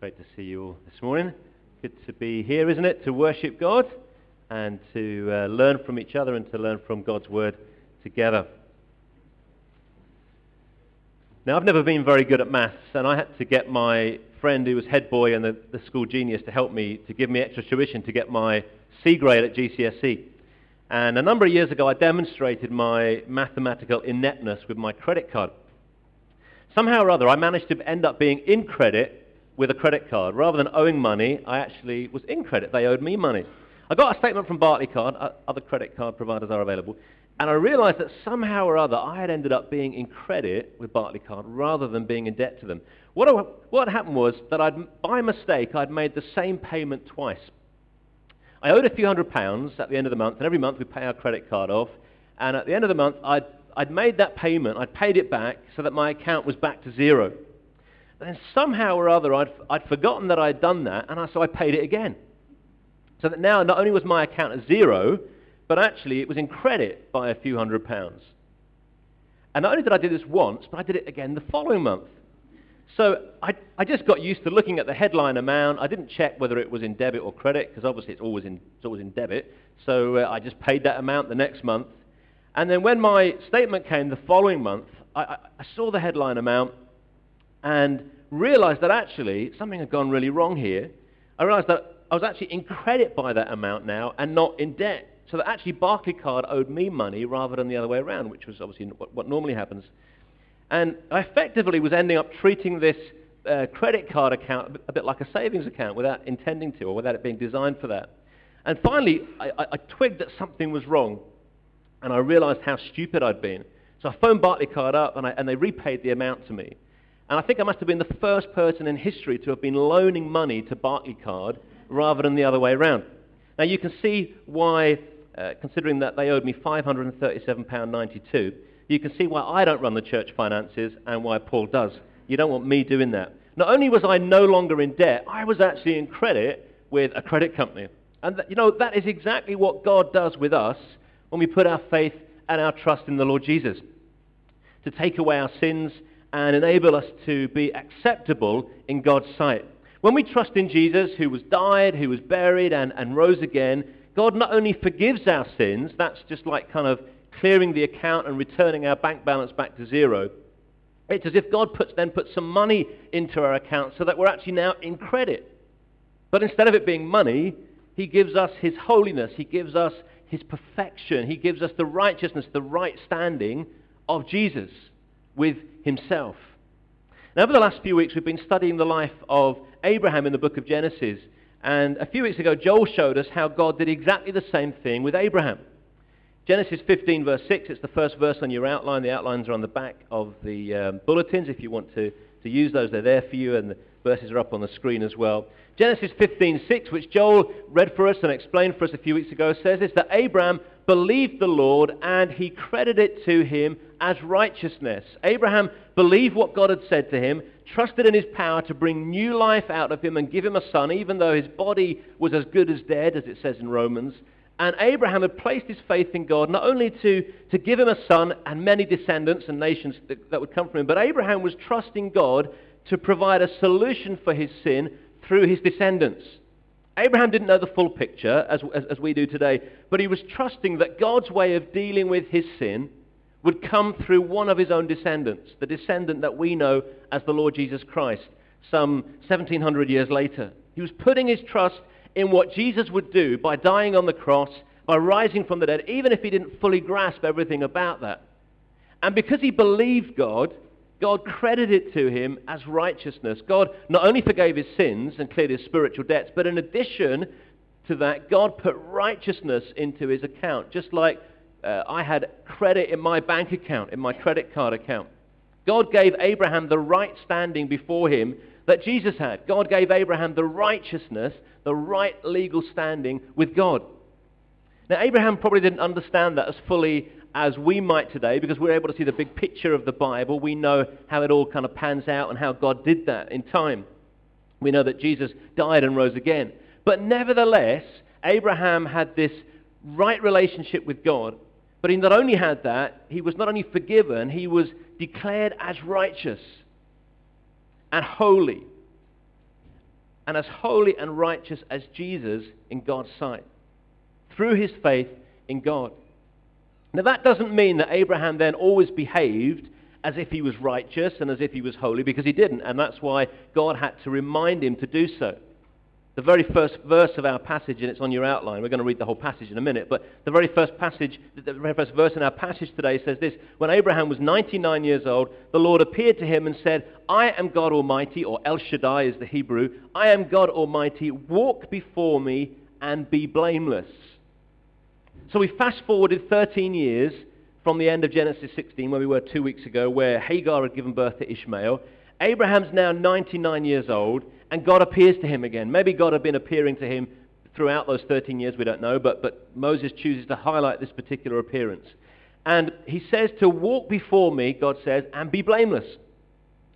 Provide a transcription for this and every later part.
Great to see you all this morning. Good to be here, isn't it? To worship God and to uh, learn from each other and to learn from God's Word together. Now, I've never been very good at maths, and I had to get my friend who was head boy and the, the school genius to help me to give me extra tuition to get my C grade at GCSE. And a number of years ago, I demonstrated my mathematical ineptness with my credit card. Somehow or other, I managed to end up being in credit with a credit card. Rather than owing money, I actually was in credit. They owed me money. I got a statement from Barclaycard, uh, other credit card providers are available, and I realized that somehow or other I had ended up being in credit with Barclaycard rather than being in debt to them. What, I, what happened was that I'd, by mistake I'd made the same payment twice. I owed a few hundred pounds at the end of the month, and every month we pay our credit card off, and at the end of the month I'd, I'd made that payment, I'd paid it back so that my account was back to zero. Then somehow or other, I'd, I'd forgotten that I'd done that, and I, so I paid it again. So that now not only was my account at zero, but actually it was in credit by a few hundred pounds. And not only did I do this once, but I did it again the following month. So I, I just got used to looking at the headline amount. I didn't check whether it was in debit or credit, because obviously it's always in, it's always in debit. So uh, I just paid that amount the next month. And then when my statement came the following month, I, I, I saw the headline amount, and realized that actually something had gone really wrong here. I realized that I was actually in credit by that amount now and not in debt. So that actually Barclaycard owed me money rather than the other way around, which was obviously what, what normally happens. And I effectively was ending up treating this uh, credit card account a bit like a savings account without intending to or without it being designed for that. And finally, I, I, I twigged that something was wrong and I realized how stupid I'd been. So I phoned Barclaycard up and, I, and they repaid the amount to me. And I think I must have been the first person in history to have been loaning money to Barclaycard rather than the other way around. Now you can see why, uh, considering that they owed me £537.92, you can see why I don't run the church finances and why Paul does. You don't want me doing that. Not only was I no longer in debt, I was actually in credit with a credit company. And th- you know, that is exactly what God does with us when we put our faith and our trust in the Lord Jesus. To take away our sins and enable us to be acceptable in God's sight. When we trust in Jesus, who was died, who was buried, and, and rose again, God not only forgives our sins, that's just like kind of clearing the account and returning our bank balance back to zero. It's as if God puts, then puts some money into our account so that we're actually now in credit. But instead of it being money, he gives us his holiness. He gives us his perfection. He gives us the righteousness, the right standing of Jesus with himself. Now, over the last few weeks, we've been studying the life of Abraham in the book of Genesis. And a few weeks ago, Joel showed us how God did exactly the same thing with Abraham. Genesis 15, verse 6, it's the first verse on your outline. The outlines are on the back of the um, bulletins. If you want to, to use those, they're there for you, and the verses are up on the screen as well. Genesis 15:6, which Joel read for us and explained for us a few weeks ago, says this, that Abraham believed the Lord and he credited it to him as righteousness. Abraham believed what God had said to him, trusted in his power to bring new life out of him and give him a son, even though his body was as good as dead, as it says in Romans. And Abraham had placed his faith in God not only to, to give him a son and many descendants and nations that, that would come from him, but Abraham was trusting God to provide a solution for his sin through his descendants. Abraham didn't know the full picture, as, as, as, we do today, but he was trusting that God's way of dealing with his sin would come through one of his own descendants, the descendant that we know as the Lord Jesus Christ, some 1700 years later. He was putting his trust in what Jesus would do by dying on the cross, by rising from the dead, even if he didn't fully grasp everything about that. And because he believed God, God credited it to him as righteousness. God not only forgave his sins and cleared his spiritual debts, but in addition to that, God put righteousness into his account, just like uh, I had credit in my bank account, in my credit card account. God gave Abraham the right standing before him that Jesus had. God gave Abraham the righteousness, the right legal standing with God. Now, Abraham probably didn't understand that as fully as we might today because we're able to see the big picture of the Bible. We know how it all kind of pans out and how God did that in time. We know that Jesus died and rose again. But nevertheless, Abraham had this right relationship with God. But he not only had that, he was not only forgiven, he was declared as righteous and holy. and as holy and righteous as Jesus in God's sight through his faith in God. Now that doesn't mean that Abraham then always behaved as if he was righteous and as if he was holy, because he didn't, and that's why God had to remind him to do so. The very first verse of our passage, and it's on your outline, we're going to read the whole passage in a minute, but the very first passage, the very first verse in our passage today says this, When Abraham was 99 years old, the Lord appeared to him and said, I am God Almighty, or El Shaddai is the Hebrew, I am God Almighty, walk before me and be blameless. So we fast forwarded 13 years from the end of Genesis 16, where we were two weeks ago, where Hagar had given birth to Ishmael. Abraham's now 99 years old, and God appears to him again. Maybe God had been appearing to him throughout those 13 years, we don't know, but, but Moses chooses to highlight this particular appearance. And he says to walk before me, God says, and be blameless.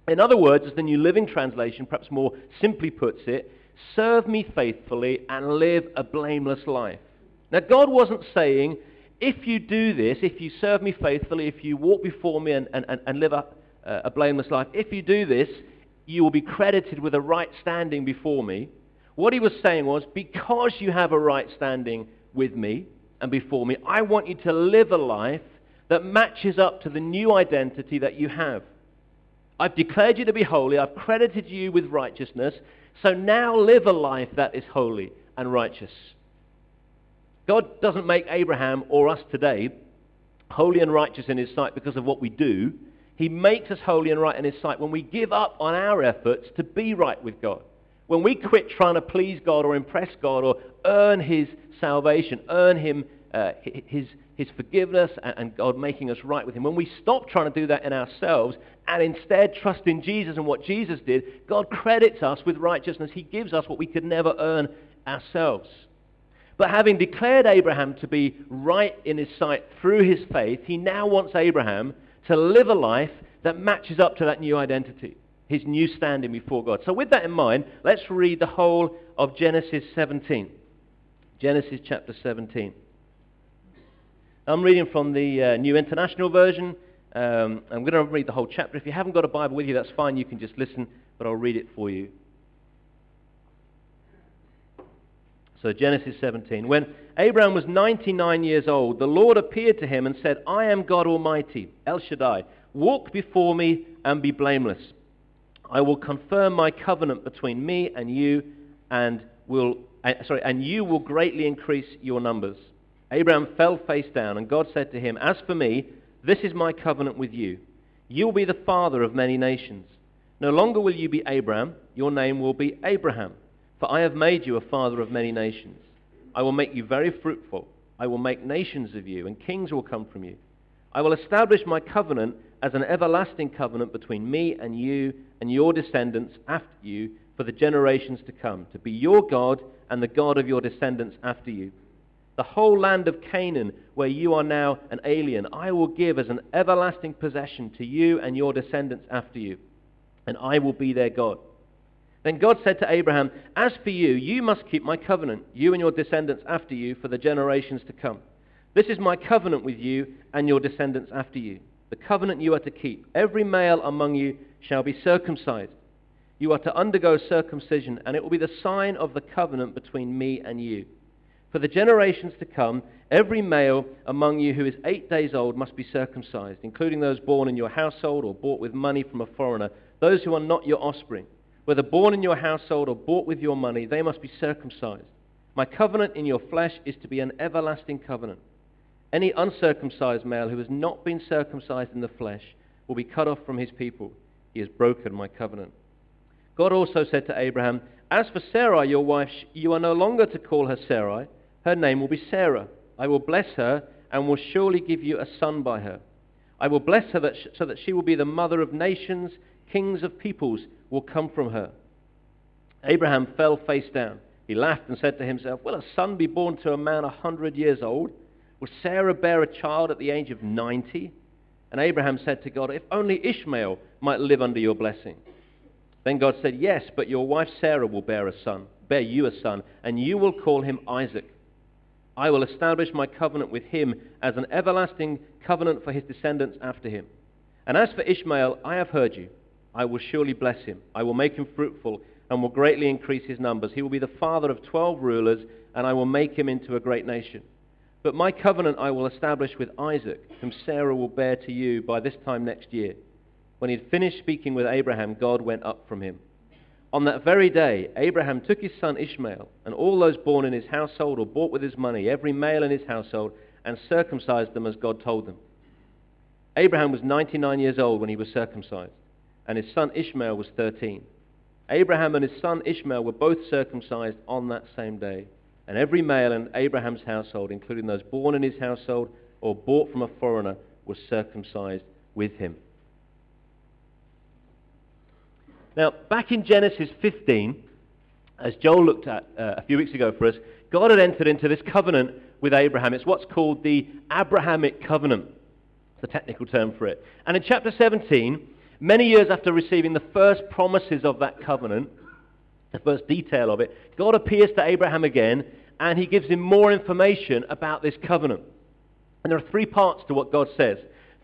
In other words, as the New Living Translation perhaps more simply puts it, serve me faithfully and live a blameless life. Now, God wasn't saying, if you do this, if you serve me faithfully, if you walk before me and, and, and live a, a blameless life, if you do this, you will be credited with a right standing before me. What he was saying was, because you have a right standing with me and before me, I want you to live a life that matches up to the new identity that you have. I've declared you to be holy. I've credited you with righteousness. So now live a life that is holy and righteous. God doesn't make Abraham or us today holy and righteous in his sight because of what we do. He makes us holy and right in his sight when we give up on our efforts to be right with God. When we quit trying to please God or impress God or earn his salvation, earn him uh, his, his forgiveness and, and God making us right with him. When we stop trying to do that in ourselves and instead trust in Jesus and what Jesus did, God credits us with righteousness. He gives us what we could never earn ourselves. But having declared Abraham to be right in his sight through his faith, he now wants Abraham to live a life that matches up to that new identity, his new standing before God. So with that in mind, let's read the whole of Genesis 17. Genesis chapter 17. I'm reading from the uh, New International Version. Um, I'm going to read the whole chapter. If you haven't got a Bible with you, that's fine. You can just listen, but I'll read it for you. So Genesis 17. When Abraham was 99 years old, the Lord appeared to him and said, I am God Almighty, El Shaddai. Walk before me and be blameless. I will confirm my covenant between me and you and will, uh, sorry, and you will greatly increase your numbers. Abraham fell face down, and God said to him, As for me, this is my covenant with you. You will be the father of many nations. No longer will you be Abram, your name will be Abraham for I have made you a father of many nations. I will make you very fruitful. I will make nations of you, and kings will come from you. I will establish my covenant as an everlasting covenant between me and you and your descendants after you for the generations to come, to be your God and the God of your descendants after you. The whole land of Canaan, where you are now an alien, I will give as an everlasting possession to you and your descendants after you, and I will be their God. Then God said to Abraham, As for you, you must keep my covenant, you and your descendants after you, for the generations to come. This is my covenant with you and your descendants after you. The covenant you are to keep. Every male among you shall be circumcised. You are to undergo circumcision, and it will be the sign of the covenant between me and you. For the generations to come, every male among you who is eight days old must be circumcised, including those born in your household or bought with money from a foreigner, those who are not your offspring whether born in your household or bought with your money, they must be circumcised. My covenant in your flesh is to be an everlasting covenant. Any uncircumcised male who has not been circumcised in the flesh will be cut off from his people. He has broken my covenant. God also said to Abraham, As for Sarai, your wife, you are no longer to call her Sarai. Her name will be Sarah. I will bless her and will surely give you a son by her. I will bless her that sh- so that she will be the mother of nations, kings of peoples will come from her. Abraham fell face down. He laughed and said to himself, Will a son be born to a man a hundred years old? Will Sarah bear a child at the age of ninety? And Abraham said to God, If only Ishmael might live under your blessing. Then God said, Yes, but your wife Sarah will bear a son, bear you a son, and you will call him Isaac. I will establish my covenant with him as an everlasting covenant for his descendants after him. And as for Ishmael, I have heard you. I will surely bless him. I will make him fruitful and will greatly increase his numbers. He will be the father of twelve rulers, and I will make him into a great nation. But my covenant I will establish with Isaac, whom Sarah will bear to you by this time next year. When he had finished speaking with Abraham, God went up from him. On that very day, Abraham took his son Ishmael and all those born in his household or bought with his money, every male in his household, and circumcised them as God told them. Abraham was 99 years old when he was circumcised, and his son Ishmael was 13. Abraham and his son Ishmael were both circumcised on that same day, and every male in Abraham's household, including those born in his household or bought from a foreigner, was circumcised with him. Now, back in Genesis 15, as Joel looked at uh, a few weeks ago for us, God had entered into this covenant with Abraham. It's what's called the Abrahamic covenant. the technical term for it. And in chapter 17, many years after receiving the first promises of that covenant, the first detail of it, God appears to Abraham again and he gives him more information about this covenant. And there are three parts to what God says.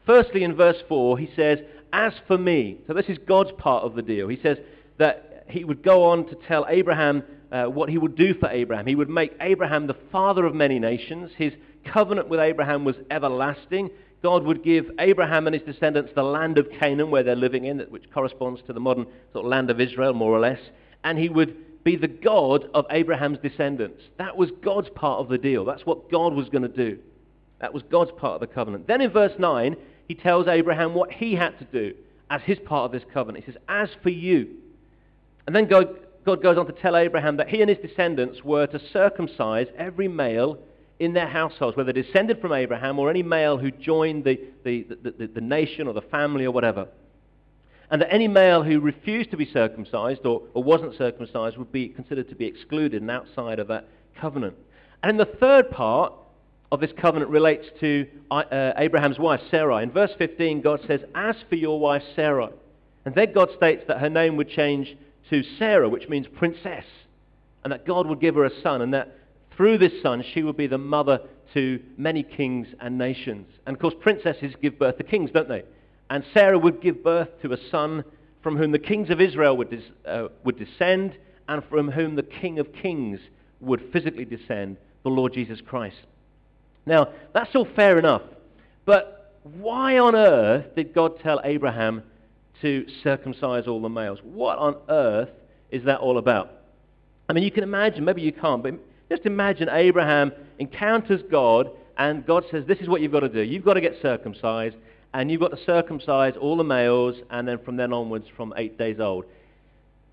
Firstly, in verse 4, he says, as for me, so this is God's part of the deal. He says that he would go on to tell Abraham uh, what he would do for Abraham. He would make Abraham the father of many nations. His covenant with Abraham was everlasting. God would give Abraham and his descendants the land of Canaan where they're living in, which corresponds to the modern sort of land of Israel, more or less. And he would be the God of Abraham's descendants. That was God's part of the deal. That's what God was going to do. That was God's part of the covenant. Then in verse 9, he tells Abraham what he had to do as his part of this covenant. He says, As for you. And then God, God goes on to tell Abraham that he and his descendants were to circumcise every male in their households, whether descended from Abraham or any male who joined the, the, the, the, the nation or the family or whatever. And that any male who refused to be circumcised or, or wasn't circumcised would be considered to be excluded and outside of that covenant. And in the third part, of this covenant relates to uh, Abraham's wife, Sarai. In verse 15, God says, As for your wife, Sarai. And then God states that her name would change to Sarah, which means princess, and that God would give her a son, and that through this son she would be the mother to many kings and nations. And of course, princesses give birth to kings, don't they? And Sarah would give birth to a son from whom the kings of Israel would, des- uh, would descend, and from whom the King of Kings would physically descend, the Lord Jesus Christ. Now, that's all fair enough. But why on earth did God tell Abraham to circumcise all the males? What on earth is that all about? I mean, you can imagine, maybe you can't, but just imagine Abraham encounters God and God says, this is what you've got to do. You've got to get circumcised and you've got to circumcise all the males and then from then onwards from eight days old.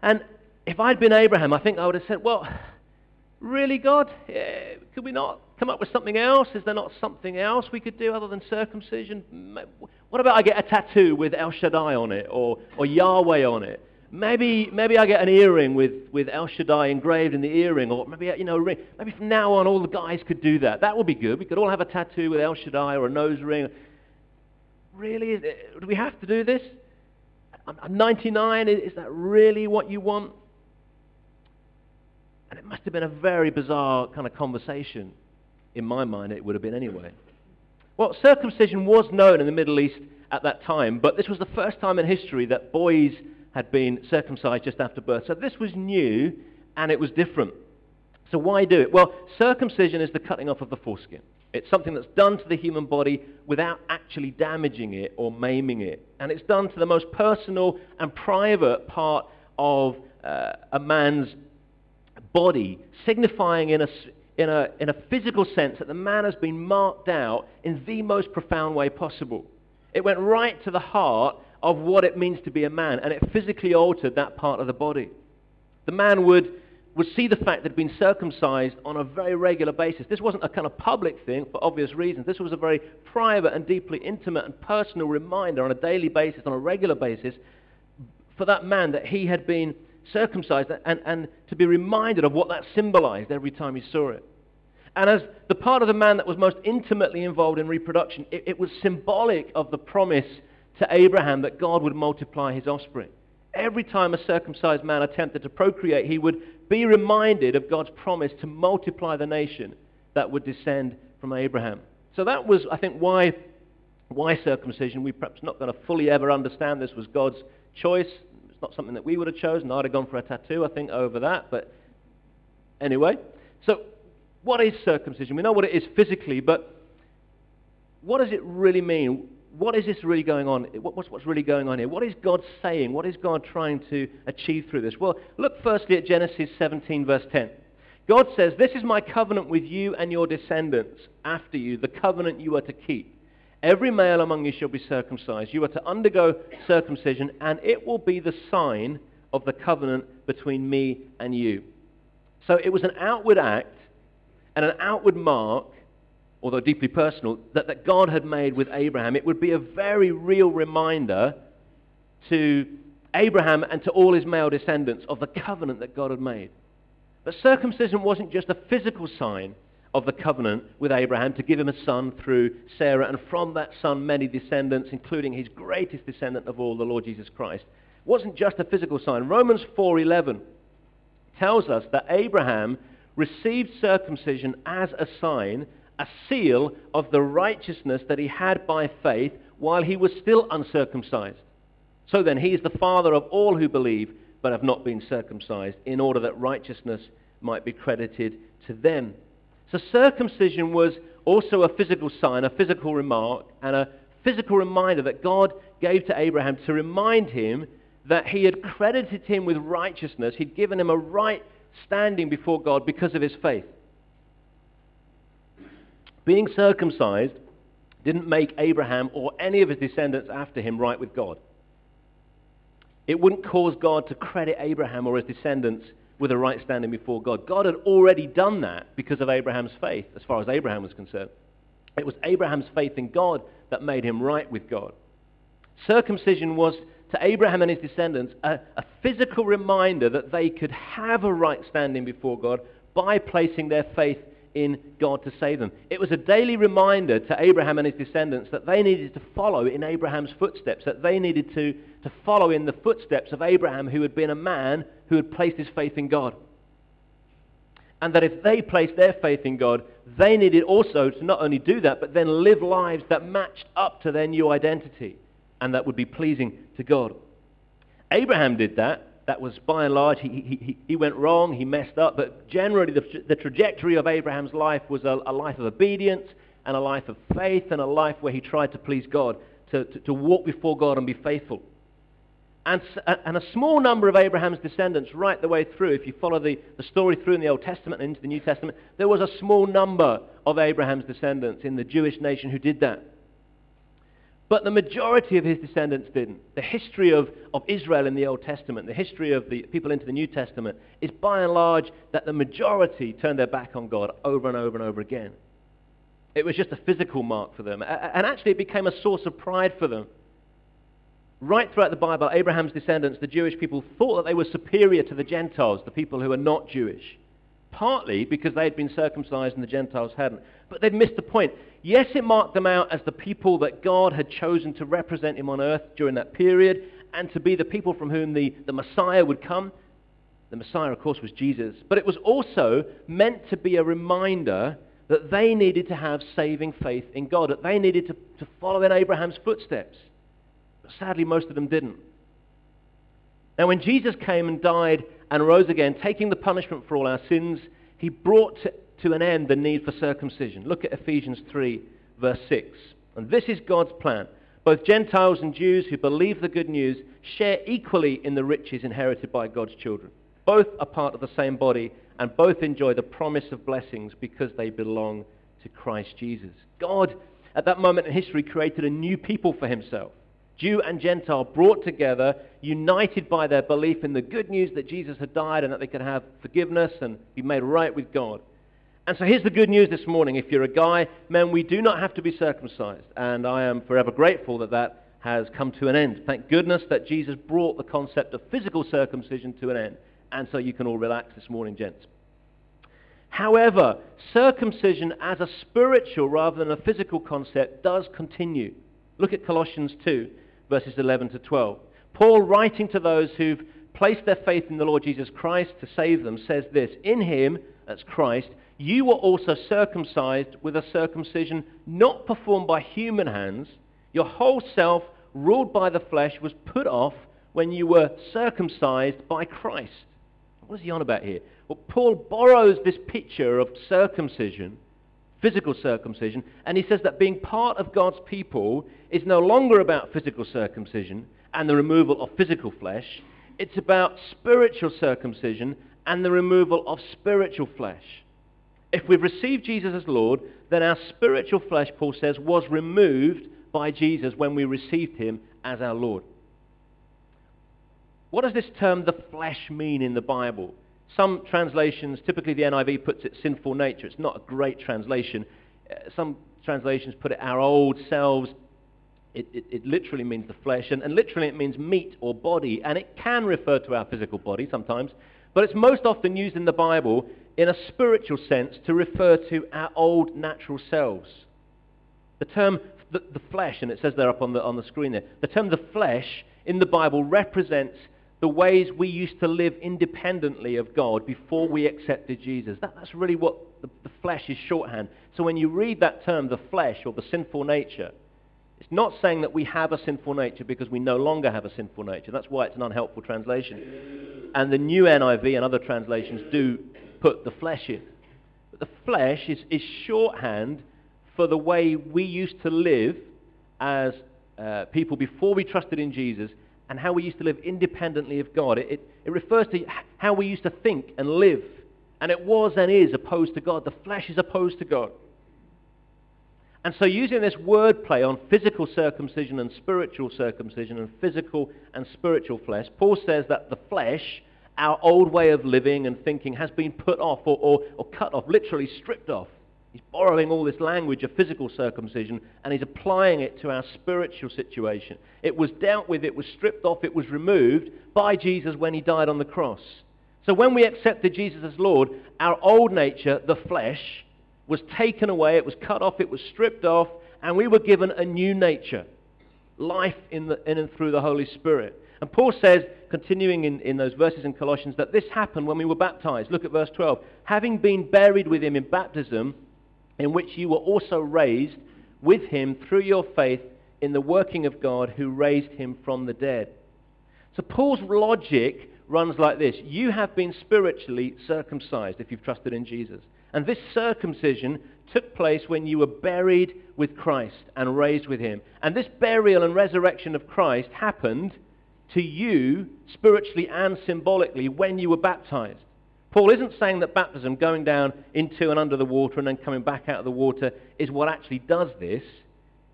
And if I'd been Abraham, I think I would have said, well, really, God? Eh, could we not come up with something else? Is there not something else we could do other than circumcision? What about I get a tattoo with El Shaddai on it or, or Yahweh on it? Maybe, maybe I get an earring with, with El Shaddai engraved in the earring, or maybe, you know, maybe from now on all the guys could do that. That would be good. We could all have a tattoo with El Shaddai or a nose ring. Really? Uh, do we have to do this? I'm 99. Is that really what you want? And it must have been a very bizarre kind of conversation. In my mind, it would have been anyway. Well, circumcision was known in the Middle East at that time, but this was the first time in history that boys had been circumcised just after birth. So this was new and it was different. So why do it? Well, circumcision is the cutting off of the foreskin. It's something that's done to the human body without actually damaging it or maiming it. And it's done to the most personal and private part of uh, a man's body, signifying in a, in, a, in a physical sense that the man has been marked out in the most profound way possible. It went right to the heart of what it means to be a man, and it physically altered that part of the body. The man would, would see the fact that he'd been circumcised on a very regular basis. This wasn't a kind of public thing for obvious reasons. This was a very private and deeply intimate and personal reminder on a daily basis, on a regular basis, for that man that he had been circumcised and, and to be reminded of what that symbolized every time he saw it. And as the part of the man that was most intimately involved in reproduction, it, it was symbolic of the promise to Abraham that God would multiply his offspring. Every time a circumcised man attempted to procreate, he would be reminded of God's promise to multiply the nation that would descend from Abraham. So that was, I think, why, why circumcision. We perhaps not going to fully ever understand this was God's choice It's not something that we would have chosen. I'd have gone for a tattoo, I think, over that. But anyway, so what is circumcision? We know what it is physically, but what does it really mean? What is this really going on? What's, what's really going on here? What is God saying? What is God trying to achieve through this? Well, look firstly at Genesis 17, verse 10. God says, This is my covenant with you and your descendants after you, the covenant you are to keep. Every male among you shall be circumcised. You are to undergo circumcision, and it will be the sign of the covenant between me and you. So it was an outward act and an outward mark, although deeply personal, that, that God had made with Abraham. It would be a very real reminder to Abraham and to all his male descendants of the covenant that God had made. But circumcision wasn't just a physical sign of the covenant with Abraham to give him a son through Sarah, and from that son many descendants, including his greatest descendant of all, the Lord Jesus Christ. It wasn't just a physical sign. Romans 4.11 tells us that Abraham received circumcision as a sign, a seal of the righteousness that he had by faith while he was still uncircumcised. So then, he is the father of all who believe but have not been circumcised, in order that righteousness might be credited to them. So circumcision was also a physical sign, a physical remark, and a physical reminder that God gave to Abraham to remind him that he had credited him with righteousness. He'd given him a right standing before God because of his faith. Being circumcised didn't make Abraham or any of his descendants after him right with God. It wouldn't cause God to credit Abraham or his descendants with a right standing before God. God had already done that because of Abraham's faith, as far as Abraham was concerned. It was Abraham's faith in God that made him right with God. Circumcision was to Abraham and his descendants a, a, physical reminder that they could have a right standing before God by placing their faith in God to save them. It was a daily reminder to Abraham and his descendants that they needed to follow in Abraham's footsteps, that they needed to, to follow in the footsteps of Abraham, who had been a man who had placed his faith in God. And that if they placed their faith in God, they needed also to not only do that, but then live lives that matched up to their new identity and that would be pleasing to God. Abraham did that. That was by and large, he, he, he went wrong, he messed up, but generally the, the trajectory of Abraham's life was a, a life of obedience and a life of faith and a life where he tried to please God, to, to, to walk before God and be faithful. And, and, a small number of Abraham's descendants right the way through, if you follow the, the story through in the Old Testament and into the New Testament, there was a small number of Abraham's descendants in the Jewish nation who did that. But the majority of his descendants didn't. The history of, of Israel in the Old Testament, the history of the people into the New Testament, is by and large that the majority turned their back on God over and over and over again. It was just a physical mark for them. And actually, it became a source of pride for them. Right throughout the Bible, Abraham's descendants, the Jewish people, thought that they were superior to the Gentiles, the people who are not Jewish. Partly because they had been circumcised and the Gentiles hadn't. But they'd missed the point. Yes, it marked them out as the people that God had chosen to represent him on earth during that period and to be the people from whom the, the Messiah would come. The Messiah, of course, was Jesus. But it was also meant to be a reminder that they needed to have saving faith in God, that they needed to, to follow in Abraham's footsteps. But sadly, most of them didn't. Now, when Jesus came and died and rose again, taking the punishment for all our sins, he brought to to an end the need for circumcision. Look at Ephesians 3, verse 6. And this is God's plan. Both Gentiles and Jews who believe the good news share equally in the riches inherited by God's children. Both are part of the same body and both enjoy the promise of blessings because they belong to Christ Jesus. God, at that moment in history, created a new people for himself. Jew and Gentile brought together, united by their belief in the good news that Jesus had died and that they could have forgiveness and be made right with God. And so here's the good news this morning. If you're a guy, man, we do not have to be circumcised. And I am forever grateful that that has come to an end. Thank goodness that Jesus brought the concept of physical circumcision to an end. And so you can all relax this morning, gents. However, circumcision as a spiritual rather than a physical concept does continue. Look at Colossians 2, verses 11 to 12. Paul, writing to those who've placed their faith in the Lord Jesus Christ to save them, says this, In him, that's Christ, you were also circumcised with a circumcision not performed by human hands. Your whole self, ruled by the flesh, was put off when you were circumcised by Christ. What is he on about here? Well, Paul borrows this picture of circumcision, physical circumcision, and he says that being part of God's people is no longer about physical circumcision and the removal of physical flesh. It's about spiritual circumcision and the removal of spiritual flesh. If we've received Jesus as Lord, then our spiritual flesh, Paul says, was removed by Jesus when we received him as our Lord. What does this term, the flesh, mean in the Bible? Some translations, typically the NIV puts it sinful nature. It's not a great translation. Uh, some translations put it our old selves. It, it, it literally means the flesh, and, and literally it means meat or body, and it can refer to our physical body sometimes, but it's most often used in the Bible in a spiritual sense to refer to our old natural selves. The term the, the, flesh, and it says there up on the, on the screen there, the term the flesh in the Bible represents the ways we used to live independently of God before we accepted Jesus. That, that's really what the, the flesh is shorthand. So when you read that term, the flesh or the sinful nature, it's not saying that we have a sinful nature because we no longer have a sinful nature. That's why it's an unhelpful translation. And the new NIV and other translations do put the flesh in. But the flesh is, is shorthand for the way we used to live as uh, people before we trusted in Jesus and how we used to live independently of God. It, it, it refers to how we used to think and live. And it was and is opposed to God. The flesh is opposed to God. And so using this wordplay on physical circumcision and spiritual circumcision and physical and spiritual flesh, Paul says that the flesh, our old way of living and thinking, has been put off or, or, or cut off, literally stripped off. He's borrowing all this language of physical circumcision and he's applying it to our spiritual situation. It was dealt with, it was stripped off, it was removed by Jesus when he died on the cross. So when we accepted Jesus as Lord, our old nature, the flesh, was taken away, it was cut off, it was stripped off, and we were given a new nature, life in, the, in and through the Holy Spirit. And Paul says, continuing in, in those verses in Colossians, that this happened when we were baptized. Look at verse 12. Having been buried with him in baptism, in which you were also raised with him through your faith in the working of God who raised him from the dead. So Paul's logic runs like this. You have been spiritually circumcised if you've trusted in Jesus. And this circumcision took place when you were buried with Christ and raised with him. And this burial and resurrection of Christ happened to you spiritually and symbolically when you were baptized. Paul isn't saying that baptism, going down into and under the water and then coming back out of the water, is what actually does this.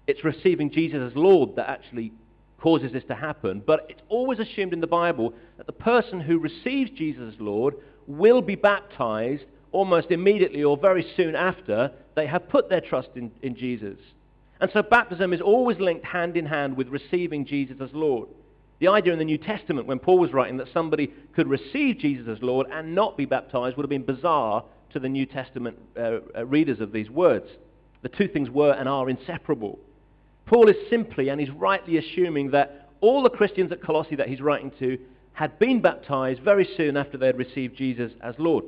It's receiving Jesus as Lord that actually causes this to happen. But it's always assumed in the Bible that the person who receives Jesus as Lord will be baptized almost immediately or very soon after they have put their trust in, in Jesus. And so baptism is always linked hand in hand with receiving Jesus as Lord. The idea in the New Testament, when Paul was writing that somebody could receive Jesus as Lord and not be baptized, would have been bizarre to the New Testament uh, uh, readers of these words. The two things were and are inseparable. Paul is simply and he's rightly assuming that all the Christians at Colossae that he's writing to had been baptized very soon after they had received Jesus as Lord.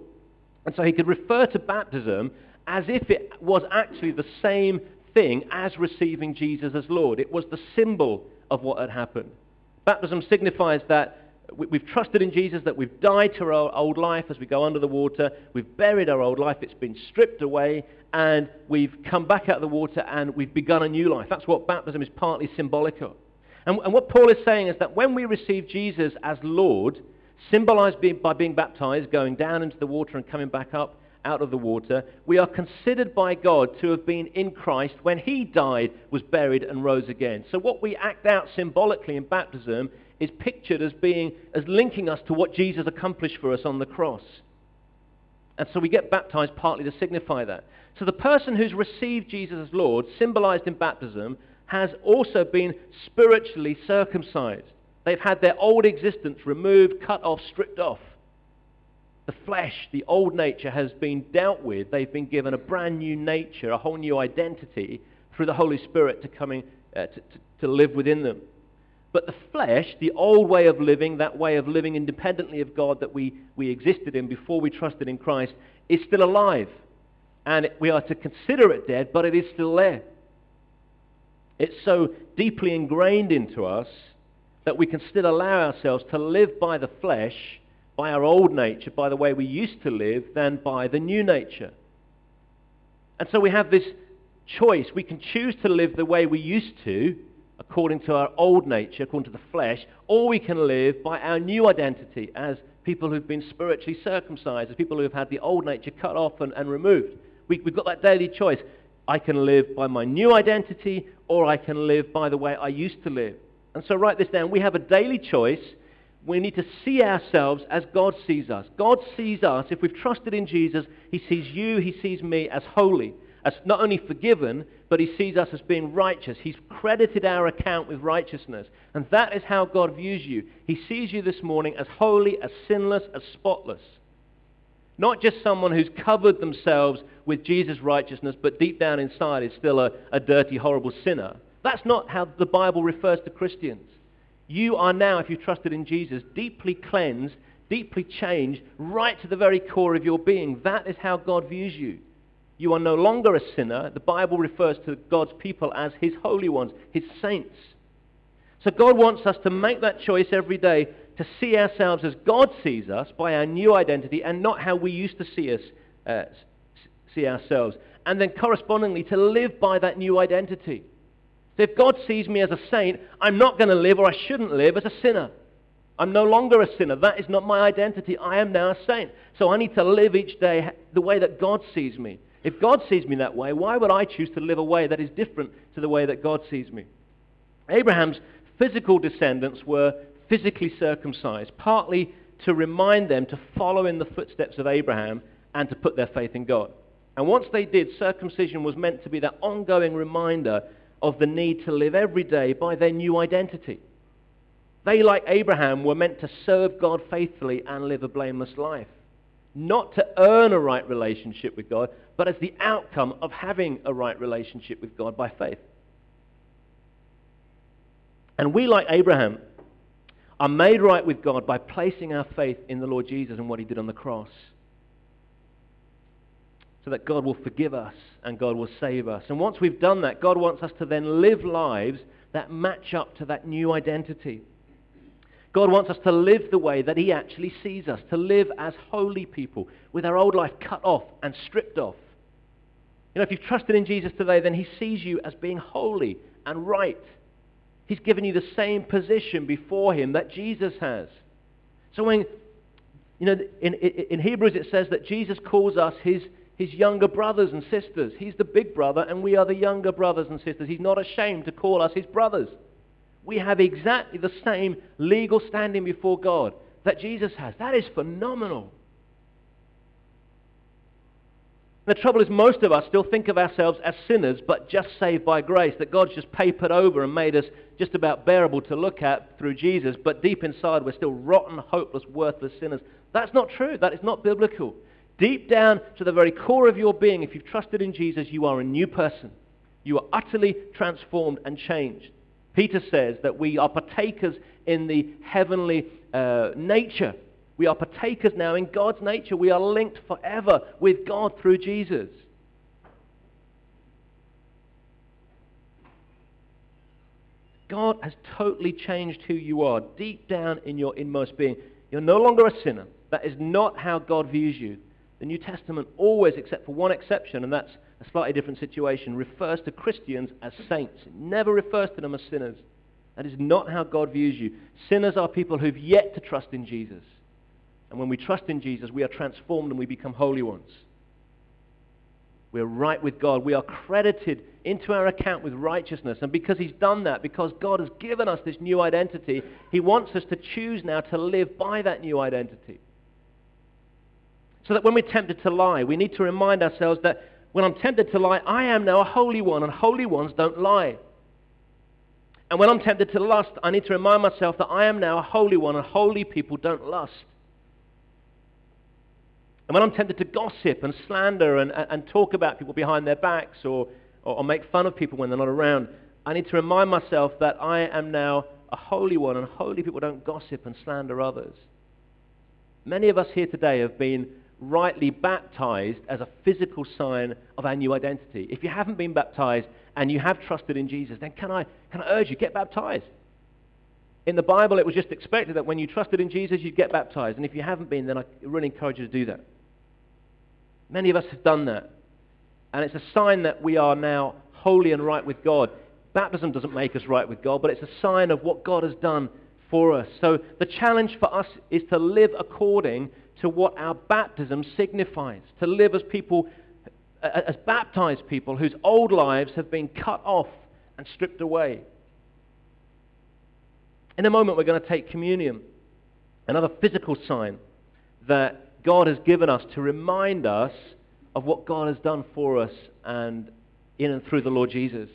And so he could refer to baptism as if it was actually the same thing as receiving Jesus as Lord. It was the symbol of what had happened. Baptism signifies that we've trusted in Jesus, that we've died to our old life as we go under the water, we've buried our old life, it's been stripped away, and we've come back out of the water and we've begun a new life. That's what baptism is partly symbolic of. And, and what Paul is saying is that when we receive Jesus as Lord, symbolized by being baptized, going down into the water and coming back up, out of the water, we are considered by God to have been in Christ when he died, was buried, and rose again. So what we act out symbolically in baptism is pictured as being, as linking us to what Jesus accomplished for us on the cross. And so we get baptized partly to signify that. So the person who's received Jesus as Lord, symbolized in baptism, has also been spiritually circumcised. They've had their old existence removed, cut off, stripped off the flesh, the old nature, has been dealt with. They've been given a brand new nature, a whole new identity through the Holy Spirit to, coming, uh, to, to, to live within them. But the flesh, the old way of living, that way of living independently of God that we, we existed in before we trusted in Christ, is still alive. And we are to consider it dead, but it is still there. It's so deeply ingrained into us that we can still allow ourselves to live by the flesh, by our old nature, by the way we used to live, than by the new nature. And so we have this choice. We can choose to live the way we used to, according to our old nature, according to the flesh, or we can live by our new identity as people who've been spiritually circumcised, as people who have had the old nature cut off and, and removed. We, we've got that daily choice. I can live by my new identity, or I can live by the way I used to live. And so write this down. We have a daily choice. We need to see ourselves as God sees us. God sees us, if we've trusted in Jesus, he sees you, he sees me as holy as not only forgiven, but he sees us as being righteous. He's credited our account with righteousness. And that is how God views you. He sees you this morning as holy, as sinless, as spotless. Not just someone who's covered themselves with Jesus' righteousness, but deep down inside is still a, a dirty, horrible sinner. That's not how the Bible refers to Christians. You are now, if you've trusted in Jesus, deeply cleansed, deeply changed, right to the very core of your being. That is how God views you. You are no longer a sinner. The Bible refers to God's people as his holy ones, his saints. So God wants us to make that choice every day to see ourselves as God sees us by our new identity and not how we used to see us uh, see ourselves. And then correspondingly to live by that new identity. If God sees me as a saint, I'm not going to live or I shouldn't live as a sinner. I'm no longer a sinner. That is not my identity. I am now a saint. So I need to live each day the way that God sees me. If God sees me that way, why would I choose to live a way that is different to the way that God sees me? Abraham's physical descendants were physically circumcised, partly to remind them to follow in the footsteps of Abraham and to put their faith in God. And once they did, circumcision was meant to be that ongoing reminder of the need to live every day by their new identity. They, like Abraham, were meant to serve God faithfully and live a blameless life. Not to earn a right relationship with God, but as the outcome of having a right relationship with God by faith. And we, like Abraham, are made right with God by placing our faith in the Lord Jesus and what he did on the cross. So that God will forgive us and God will save us. And once we've done that, God wants us to then live lives that match up to that new identity. God wants us to live the way that he actually sees us, to live as holy people with our old life cut off and stripped off. You know, if you've trusted in Jesus today, then he sees you as being holy and right. He's given you the same position before him that Jesus has. So when, you know, in, in, Hebrews it says that Jesus calls us his, his younger brothers and sisters. He's the big brother and we are the younger brothers and sisters. He's not ashamed to call us his brothers. We have exactly the same legal standing before God that Jesus has. That is phenomenal. The trouble is most of us still think of ourselves as sinners, but just saved by grace, that God's just papered over and made us just about bearable to look at through Jesus, but deep inside we're still rotten, hopeless, worthless sinners. That's not true. That is not biblical. Deep down to the very core of your being, if you've trusted in Jesus, you are a new person. You are utterly transformed and changed. Peter says that we are partakers in the heavenly uh, nature we are partakers now in God's nature. We are linked forever with God through Jesus. God has totally changed who you are deep down in your inmost being. You're no longer a sinner. That is not how God views you. The New Testament always, except for one exception, and that's a slightly different situation, refers to Christians as saints. It never refers to them as sinners. That is not how God views you. Sinners are people who've yet to trust in Jesus. And when we trust in Jesus, we are transformed and we become holy ones. We're right with God. We are credited into our account with righteousness. And because he's done that, because God has given us this new identity, he wants us to choose now to live by that new identity. So that when we're tempted to lie, we need to remind ourselves that when I'm tempted to lie, I am now a holy one, and holy ones don't lie. And when I'm tempted to lust, I need to remind myself that I am now a holy one, and holy people don't lust. And when I'm tempted to gossip and slander and, and talk about people behind their backs or, or, or make fun of people when they're not around, I need to remind myself that I am now a holy one, and holy people don't gossip and slander others. Many of us here today have been rightly baptized as a physical sign of our new identity. If you haven't been baptized and you have trusted in Jesus, then can I, can I urge you, get baptized. In the Bible, it was just expected that when you trusted in Jesus, you'd get baptized. And if you haven't been, then I really encourage you to do that. Many of us have done that. And it's a sign that we are now holy and right with God. Baptism doesn't make us right with God, but it's a sign of what God has done for us. So the challenge for us is to live according to what our baptism signifies, to live as people, as baptized people whose old lives have been cut off and stripped away. In a moment, we're going to take communion, another physical sign that God has given us to remind us of what God has done for us and in and through the Lord Jesus.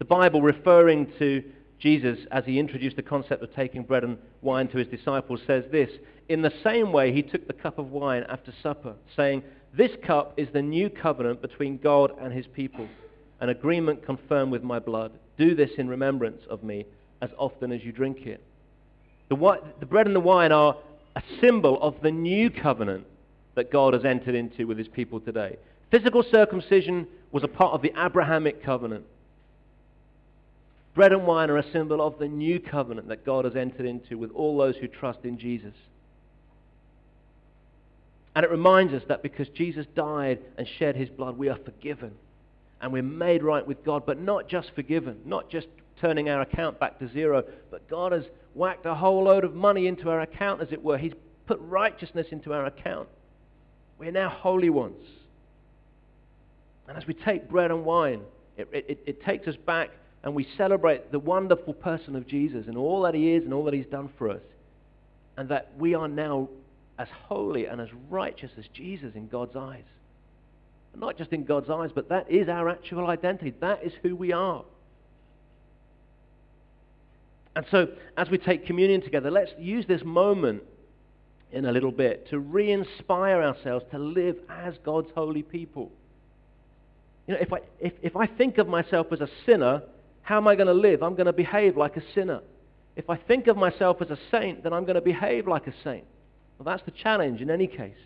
The Bible, referring to Jesus as he introduced the concept of taking bread and wine to his disciples, says this In the same way, he took the cup of wine after supper, saying, This cup is the new covenant between God and his people, an agreement confirmed with my blood. Do this in remembrance of me as often as you drink it. The, the bread and the wine are a symbol of the new covenant that God has entered into with his people today. Physical circumcision was a part of the Abrahamic covenant. Bread and wine are a symbol of the new covenant that God has entered into with all those who trust in Jesus. And it reminds us that because Jesus died and shed his blood, we are forgiven. And we're made right with God, but not just forgiven, not just turning our account back to zero, but God has whacked a whole load of money into our account, as it were. He's put righteousness into our account. We're now holy ones. And as we take bread and wine, it, it, it takes us back and we celebrate the wonderful person of Jesus and all that he is and all that he's done for us. And that we are now as holy and as righteous as Jesus in God's eyes. And Not just in God's eyes, but that is our actual identity. That is who we are. And so, as we take communion together, let's use this moment in a little bit to re inspire ourselves to live as God's holy people. You know, if I, if, if I think of myself as a sinner, how am I going to live? I'm going to behave like a sinner. If I think of myself as a saint, then I'm going to behave like a saint. Well, that's the challenge in any case.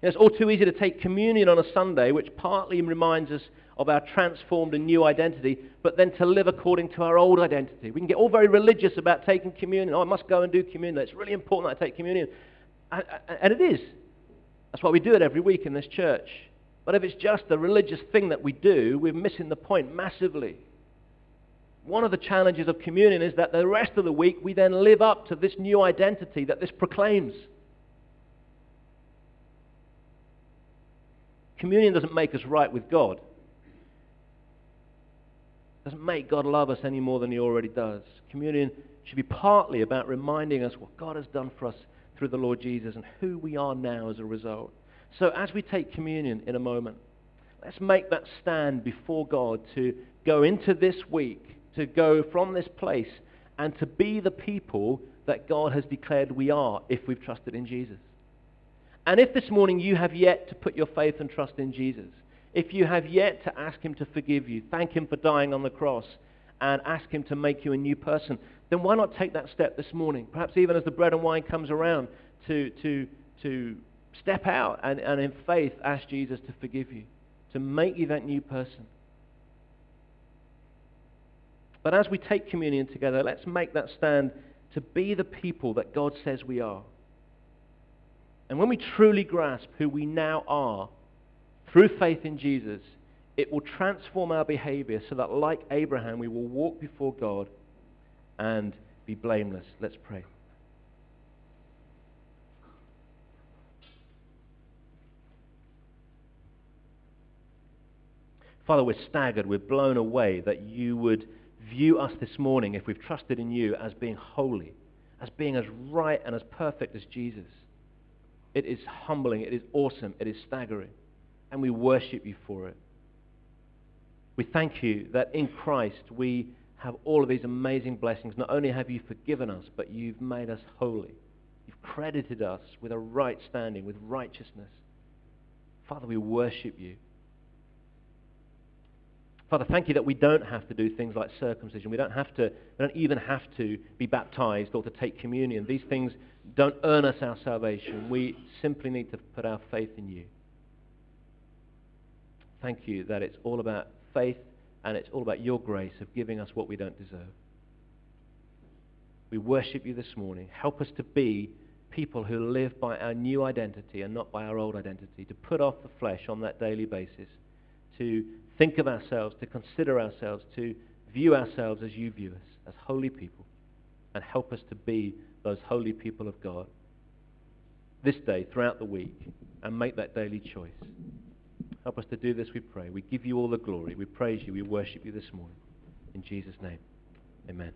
It's all too easy to take communion on a Sunday, which partly reminds us of our transformed and new identity, but then to live according to our old identity. We can get all very religious about taking communion. Oh, I must go and do communion. It's really important that I take communion. And it is. That's why we do it every week in this church. But if it's just a religious thing that we do, we're missing the point massively. One of the challenges of communion is that the rest of the week we then live up to this new identity that this proclaims. Communion doesn't make us right with God. It doesn't make God love us any more than he already does. Communion should be partly about reminding us what God has done for us through the Lord Jesus and who we are now as a result. So as we take communion in a moment, let's make that stand before God to go into this week, to go from this place and to be the people that God has declared we are if we've trusted in Jesus. And if this morning you have yet to put your faith and trust in Jesus, if you have yet to ask him to forgive you, thank him for dying on the cross, and ask him to make you a new person, then why not take that step this morning? Perhaps even as the bread and wine comes around to, to, to step out and, and in faith ask Jesus to forgive you, to make you that new person. But as we take communion together, let's make that stand to be the people that God says we are. And when we truly grasp who we now are through faith in Jesus, it will transform our behavior so that like Abraham, we will walk before God and be blameless. Let's pray. Father, we're staggered, we're blown away that you would view us this morning, if we've trusted in you, as being holy, as being as right and as perfect as Jesus. It is humbling, it is awesome, it is staggering, and we worship you for it. We thank you that in Christ we have all of these amazing blessings. Not only have you forgiven us, but you've made us holy. You've credited us with a right standing, with righteousness. Father, we worship you. Father, thank you that we don't have to do things like circumcision. We don't have to, we don't even have to be baptized or to take communion. These things don't earn us our salvation. We simply need to put our faith in you. Thank you that it's all about faith and it's all about your grace of giving us what we don't deserve. We worship you this morning. Help us to be people who live by our new identity and not by our old identity, to put off the flesh on that daily basis, to think of ourselves, to consider ourselves, to view ourselves as you view us, as holy people, and help us to be those holy people of God this day, throughout the week, and make that daily choice. Help us to do this, we pray. We give you all the glory. We praise you. We worship you this morning. In Jesus' name, amen.